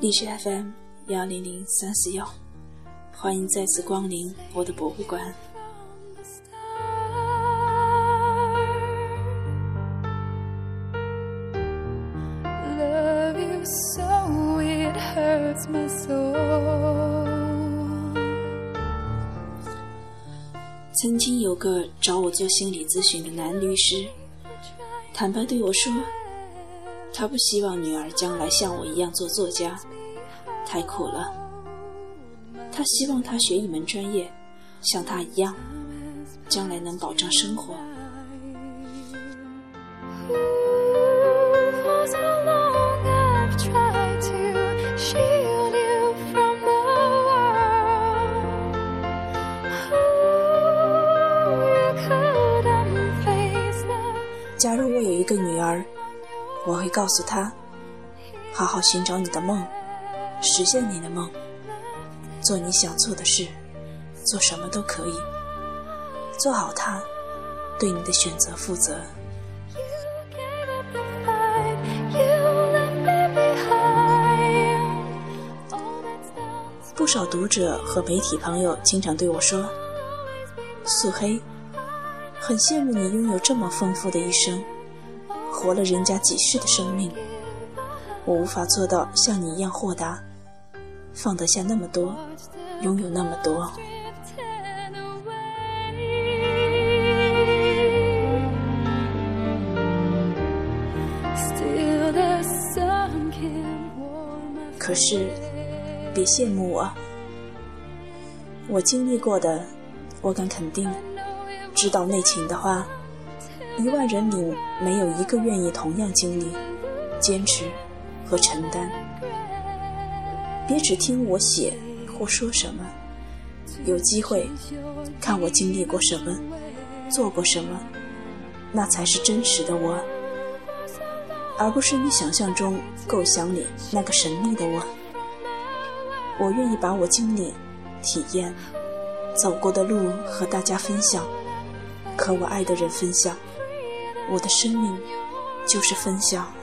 荔枝 FM 幺零零三四幺，欢迎再次光临我的博物馆。找我做心理咨询的男律师，坦白对我说，他不希望女儿将来像我一样做作家。太苦了。他希望她学一门专业，像他一样，将来能保障生活。女儿，我会告诉她：好好寻找你的梦。实现你的梦，做你想做的事，做什么都可以，做好它，对你的选择负责。不少读者和媒体朋友经常对我说：“素黑，很羡慕你拥有这么丰富的一生，活了人家几世的生命，我无法做到像你一样豁达。”放得下那么多，拥有那么多。可是，别羡慕我，我经历过的，我敢肯定，知道内情的话，一万人里没有一个愿意同样经历、坚持和承担。别只听我写或说什么，有机会看我经历过什么，做过什么，那才是真实的我，而不是你想象中、构想里那个神秘的我。我愿意把我经历、体验、走过的路和大家分享，和我爱的人分享。我的生命就是分享。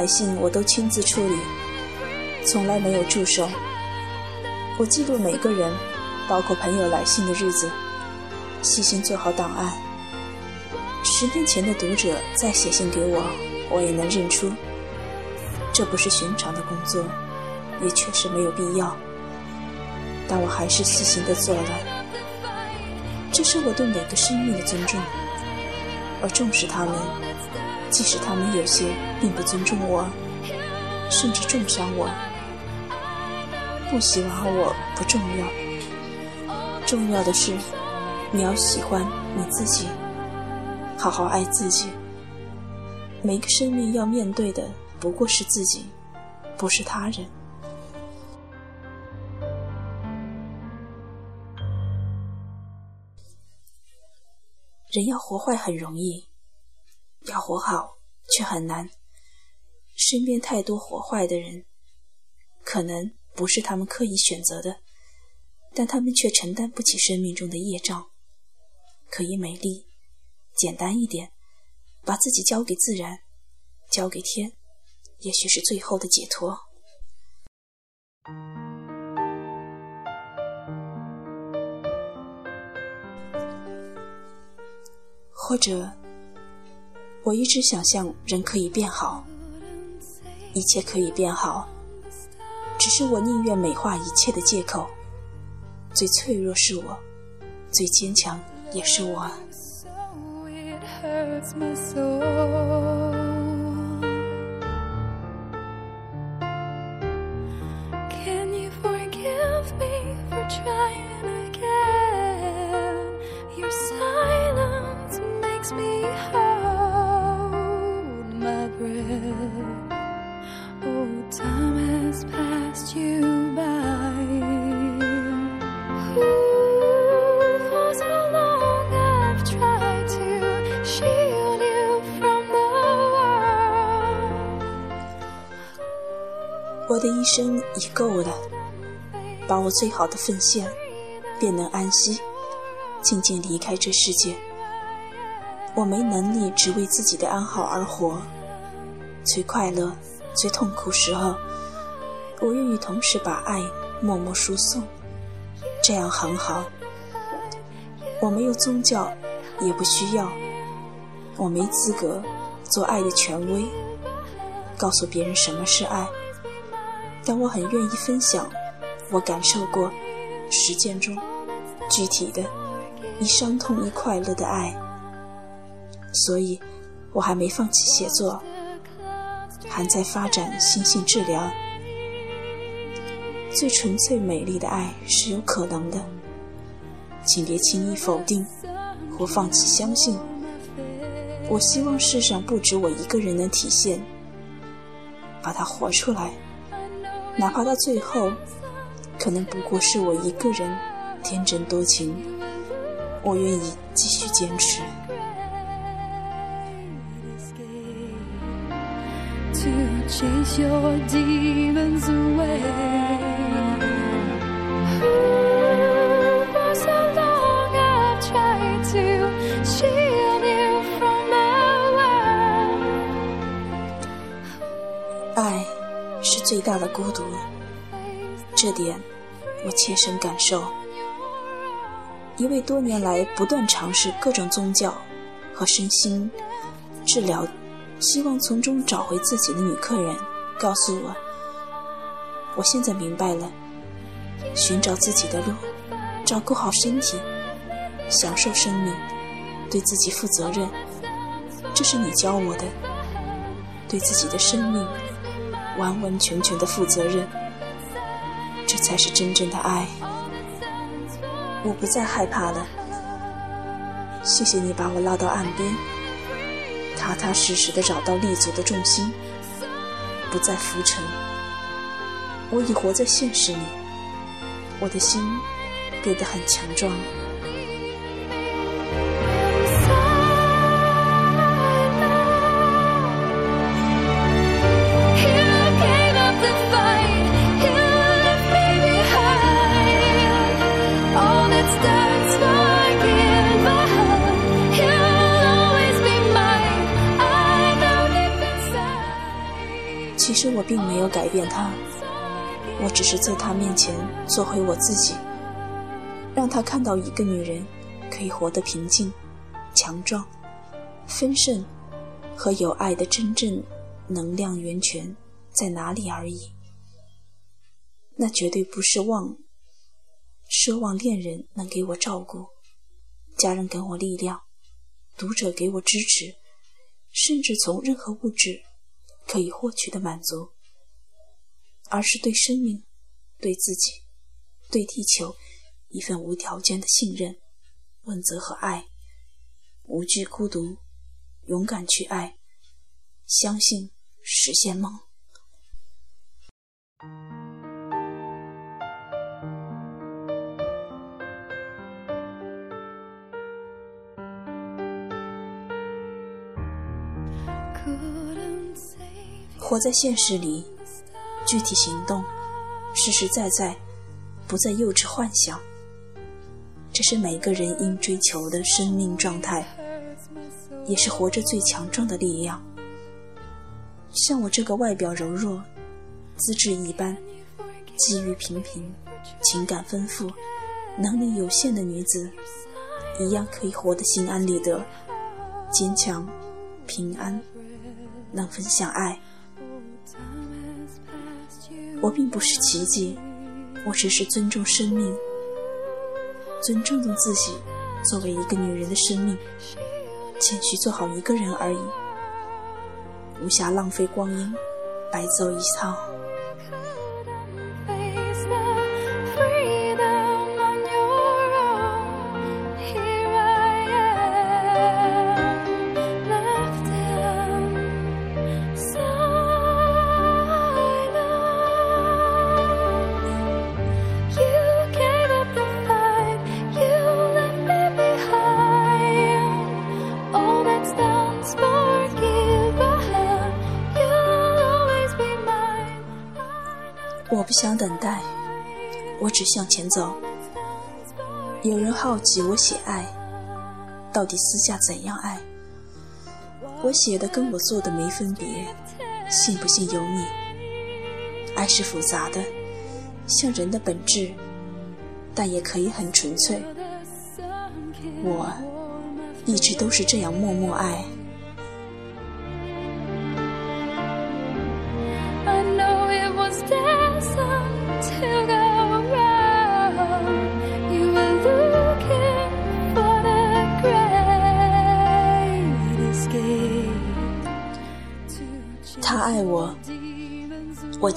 来信我都亲自处理，从来没有助手。我记录每个人，包括朋友来信的日子，细心做好档案。十年前的读者再写信给我，我也能认出。这不是寻常的工作，也确实没有必要，但我还是细心的做了。这是我对每个生命的尊重，而重视他们。即使他们有些并不尊重我，甚至重伤我，不喜欢我不重要，重要的是你要喜欢你自己，好好爱自己。每个生命要面对的不过是自己，不是他人。人要活坏很容易。要活好却很难，身边太多活坏的人，可能不是他们刻意选择的，但他们却承担不起生命中的业障。可以美丽、简单一点，把自己交给自然，交给天，也许是最后的解脱。或者。我一直想象人可以变好，一切可以变好，只是我宁愿美化一切的借口。最脆弱是我，最坚强也是我。我的一生已够了，把我最好的奉献，便能安息，静静离开这世界。我没能力只为自己的安好而活，最快乐、最痛苦时候，我愿意同时把爱默默输送，这样很好。我没有宗教，也不需要，我没资格做爱的权威，告诉别人什么是爱，但我很愿意分享我感受过、实践中具体的、一伤痛一快乐的爱。所以，我还没放弃写作，还在发展心性治疗。最纯粹美丽的爱是有可能的，请别轻易否定或放弃相信。我希望世上不止我一个人能体现，把它活出来，哪怕到最后，可能不过是我一个人天真多情，我愿意继续坚持。To chase your demons away. 最大的孤独，这点我切身感受。一位多年来不断尝试各种宗教和身心治疗。希望从中找回自己的女客人，告诉我，我现在明白了，寻找自己的路，照顾好身体，享受生命，对自己负责任，这是你教我的，对自己的生命完完全全的负责任，这才是真正的爱。我不再害怕了，谢谢你把我拉到岸边。踏踏实实的找到立足的重心，不再浮沉。我已活在现实里，我的心变得很强壮。其实我并没有改变他，我只是在他面前做回我自己，让他看到一个女人可以活得平静、强壮、丰盛和有爱的真正能量源泉在哪里而已。那绝对不是望奢望恋人能给我照顾，家人给我力量，读者给我支持，甚至从任何物质。可以获取的满足，而是对生命、对自己、对地球一份无条件的信任、问责和爱，无惧孤独，勇敢去爱，相信实现梦。活在现实里，具体行动，实实在在，不再幼稚幻想。这是每个人应追求的生命状态，也是活着最强壮的力量。像我这个外表柔弱、资质一般、机遇平平、情感丰富、能力有限的女子，一样可以活得心安理得、坚强、平安，能分享爱。我并不是奇迹，我只是尊重生命，尊重着自己作为一个女人的生命，谦虚做好一个人而已，无暇浪费光阴，白走一趟。不想等待，我只向前走。有人好奇我写爱，到底私下怎样爱？我写的跟我做的没分别，信不信由你。爱是复杂的，像人的本质，但也可以很纯粹。我一直都是这样默默爱。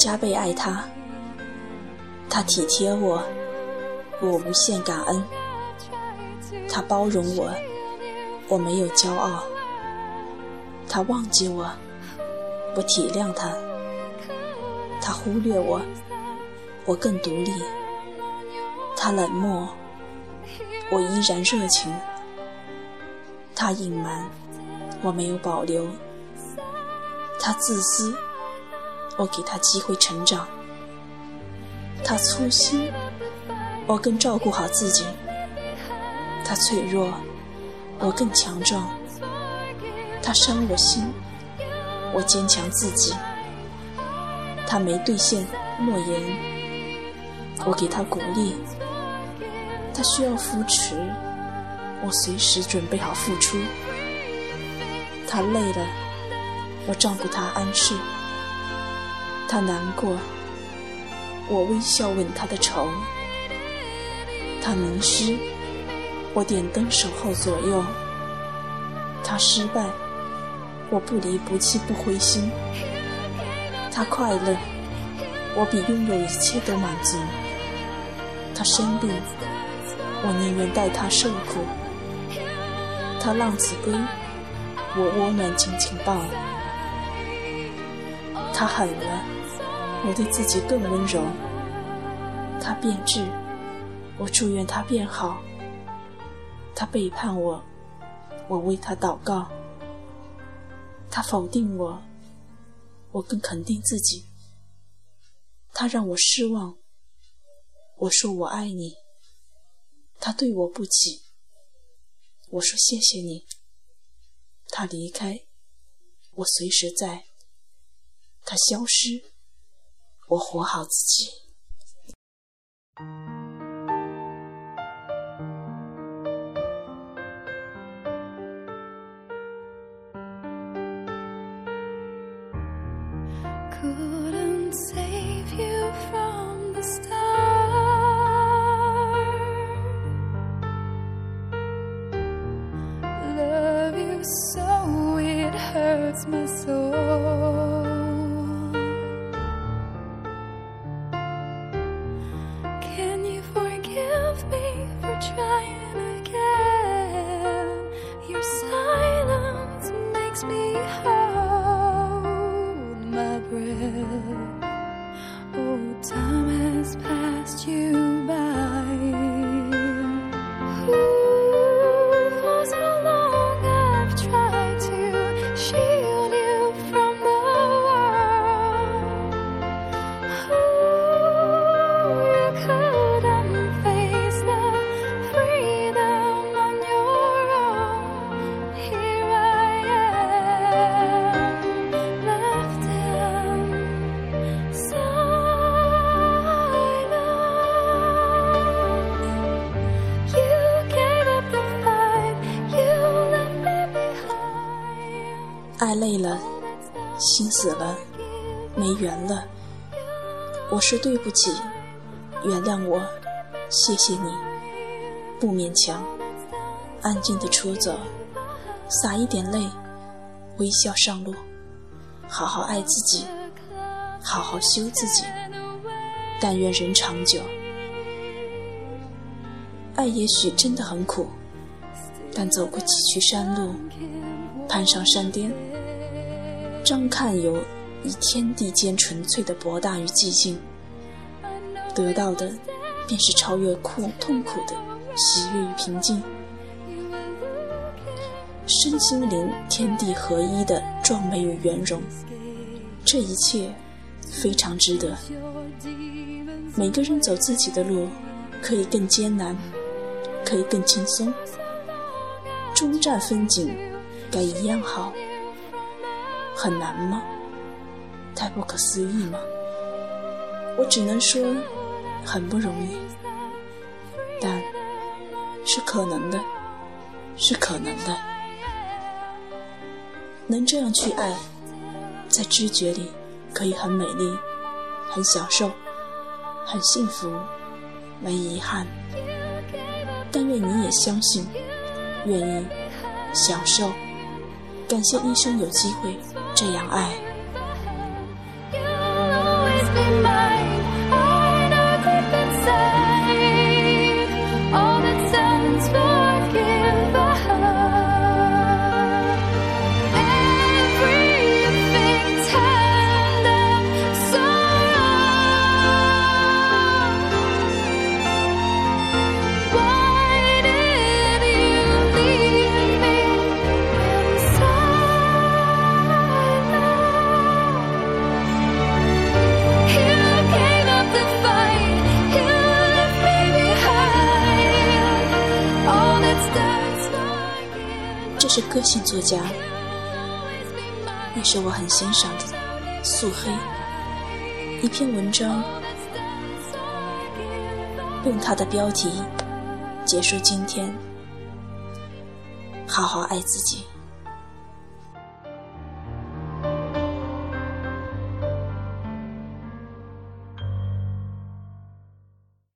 加倍爱他。他体贴我，我无限感恩。他包容我，我没有骄傲。他忘记我，我体谅他。他忽略我，我更独立。他冷漠，我依然热情。他隐瞒，我没有保留。他自私，我给他机会成长；他粗心，我更照顾好自己；他脆弱，我更强壮；他伤我心，我坚强自己；他没兑现诺言，我给他鼓励；他需要扶持，我随时准备好付出；他累了。我照顾他安睡，他难过，我微笑吻他的愁；他迷失，我点灯守候左右；他失败，我不离不弃不灰心；他快乐，我比拥有一切都满足；他生病，我宁愿带他受苦；他浪子归，我温暖紧紧抱。他狠了，我对自己更温柔；他变质，我祝愿他变好；他背叛我，我为他祷告；他否定我，我更肯定自己；他让我失望，我说我爱你；他对我不起，我说谢谢你；他离开，我随时在。他消失，我活好自己。爱累了，心死了，没缘了。我说对不起，原谅我，谢谢你，不勉强，安静的出走，洒一点泪，微笑上路，好好爱自己，好好修自己。但愿人长久。爱也许真的很苦，但走过崎岖山路，攀上山巅。张看有以天地间纯粹的博大与寂静，得到的便是超越苦痛苦的喜悦与平静，身心灵天地合一的壮美与圆融。这一切非常值得。每个人走自己的路，可以更艰难，可以更轻松。终站风景，该一样好。很难吗？太不可思议吗？我只能说，很不容易。但是可能的，是可能的。能这样去爱，在知觉里可以很美丽，很享受。很幸福，没遗憾。但愿你也相信，愿意享受。感谢一生有机会这样爱。是个性作家，也是我很欣赏的素黑。一篇文章，用他的标题结束今天。好好爱自己。